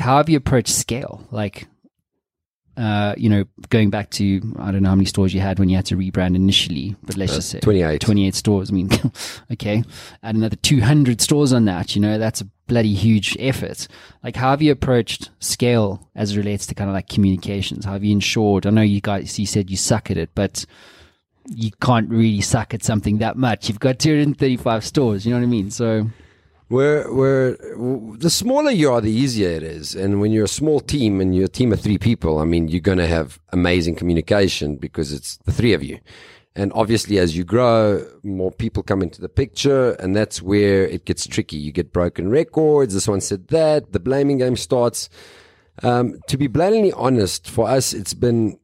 how have you approached scale? Like, uh, you know, going back to I don't know how many stores you had when you had to rebrand initially, but let's Uh, just say 28. 28 stores. I mean, okay, add another 200 stores on that. You know, that's a bloody huge effort. Like, how have you approached scale as it relates to kind of like communications? How have you ensured? I know you guys, you said you suck at it, but you can't really suck at something that much. You've got 235 stores. You know what I mean? So, We're, we're, the smaller you are, the easier it is. And when you're a small team and you're a team of three people, I mean, you're going to have amazing communication because it's the three of you. And obviously, as you grow, more people come into the picture, and that's where it gets tricky. You get broken records. This one said that. The blaming game starts. Um, to be blatantly honest, for us, it's been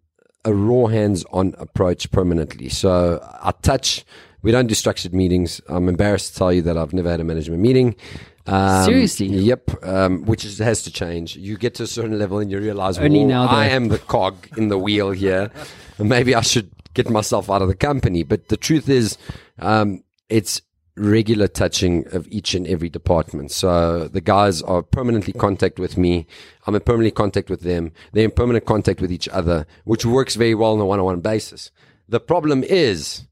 a raw hands-on approach permanently. So I touch. We don't do structured meetings. I'm embarrassed to tell you that I've never had a management meeting. Um, Seriously? Yep. Um, which is, has to change. You get to a certain level and you realize, Only now that- I am the cog in the wheel here. maybe I should get myself out of the company. But the truth is, um, it's regular touching of each and every department. So the guys are permanently contact with me. I'm in permanent contact with them. They're in permanent contact with each other, which works very well on a one-on-one basis. The problem is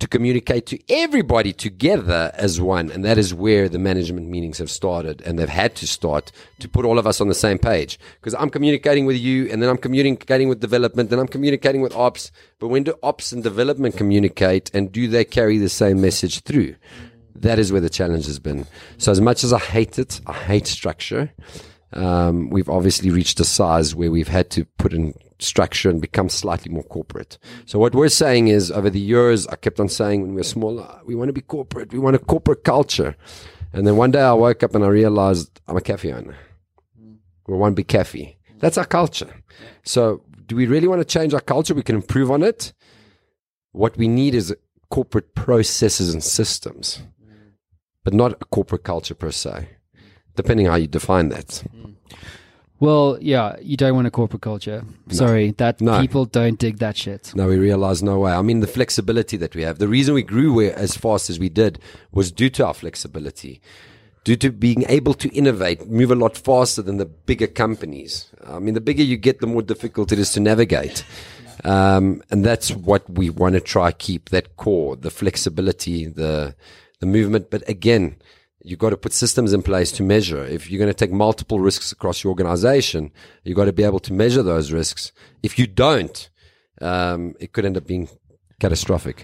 to communicate to everybody together as one. And that is where the management meetings have started and they've had to start to put all of us on the same page. Because I'm communicating with you and then I'm communicating with development and I'm communicating with ops. But when do ops and development communicate and do they carry the same message through? That is where the challenge has been. So as much as I hate it, I hate structure. Um, we've obviously reached a size where we've had to put in structure and become slightly more corporate. So what we're saying is over the years, I kept on saying when we were smaller, we want to be corporate. We want a corporate culture. And then one day I woke up and I realized I'm a cafe owner. Hmm. We're one big cafe. That's our culture. So do we really want to change our culture? We can improve on it. What we need is corporate processes and systems, hmm. but not a corporate culture per se, depending how you define that. Hmm. Well, yeah, you don't want a corporate culture. Sorry, that No. people don't dig that shit. No, we realize no way. I mean, the flexibility that we have. The reason we grew as fast as we did was due to our flexibility, due to being able to innovate, move a lot faster than the bigger companies. I mean, the bigger you get, the more difficult it is to navigate. Um, and that's what we want to try keep that core, the flexibility, the the movement. But again, you've got to put systems in place to measure. If you're going to take multiple risks across your organization, you've got to be able to measure those risks. If you don't, um, it could end up being catastrophic.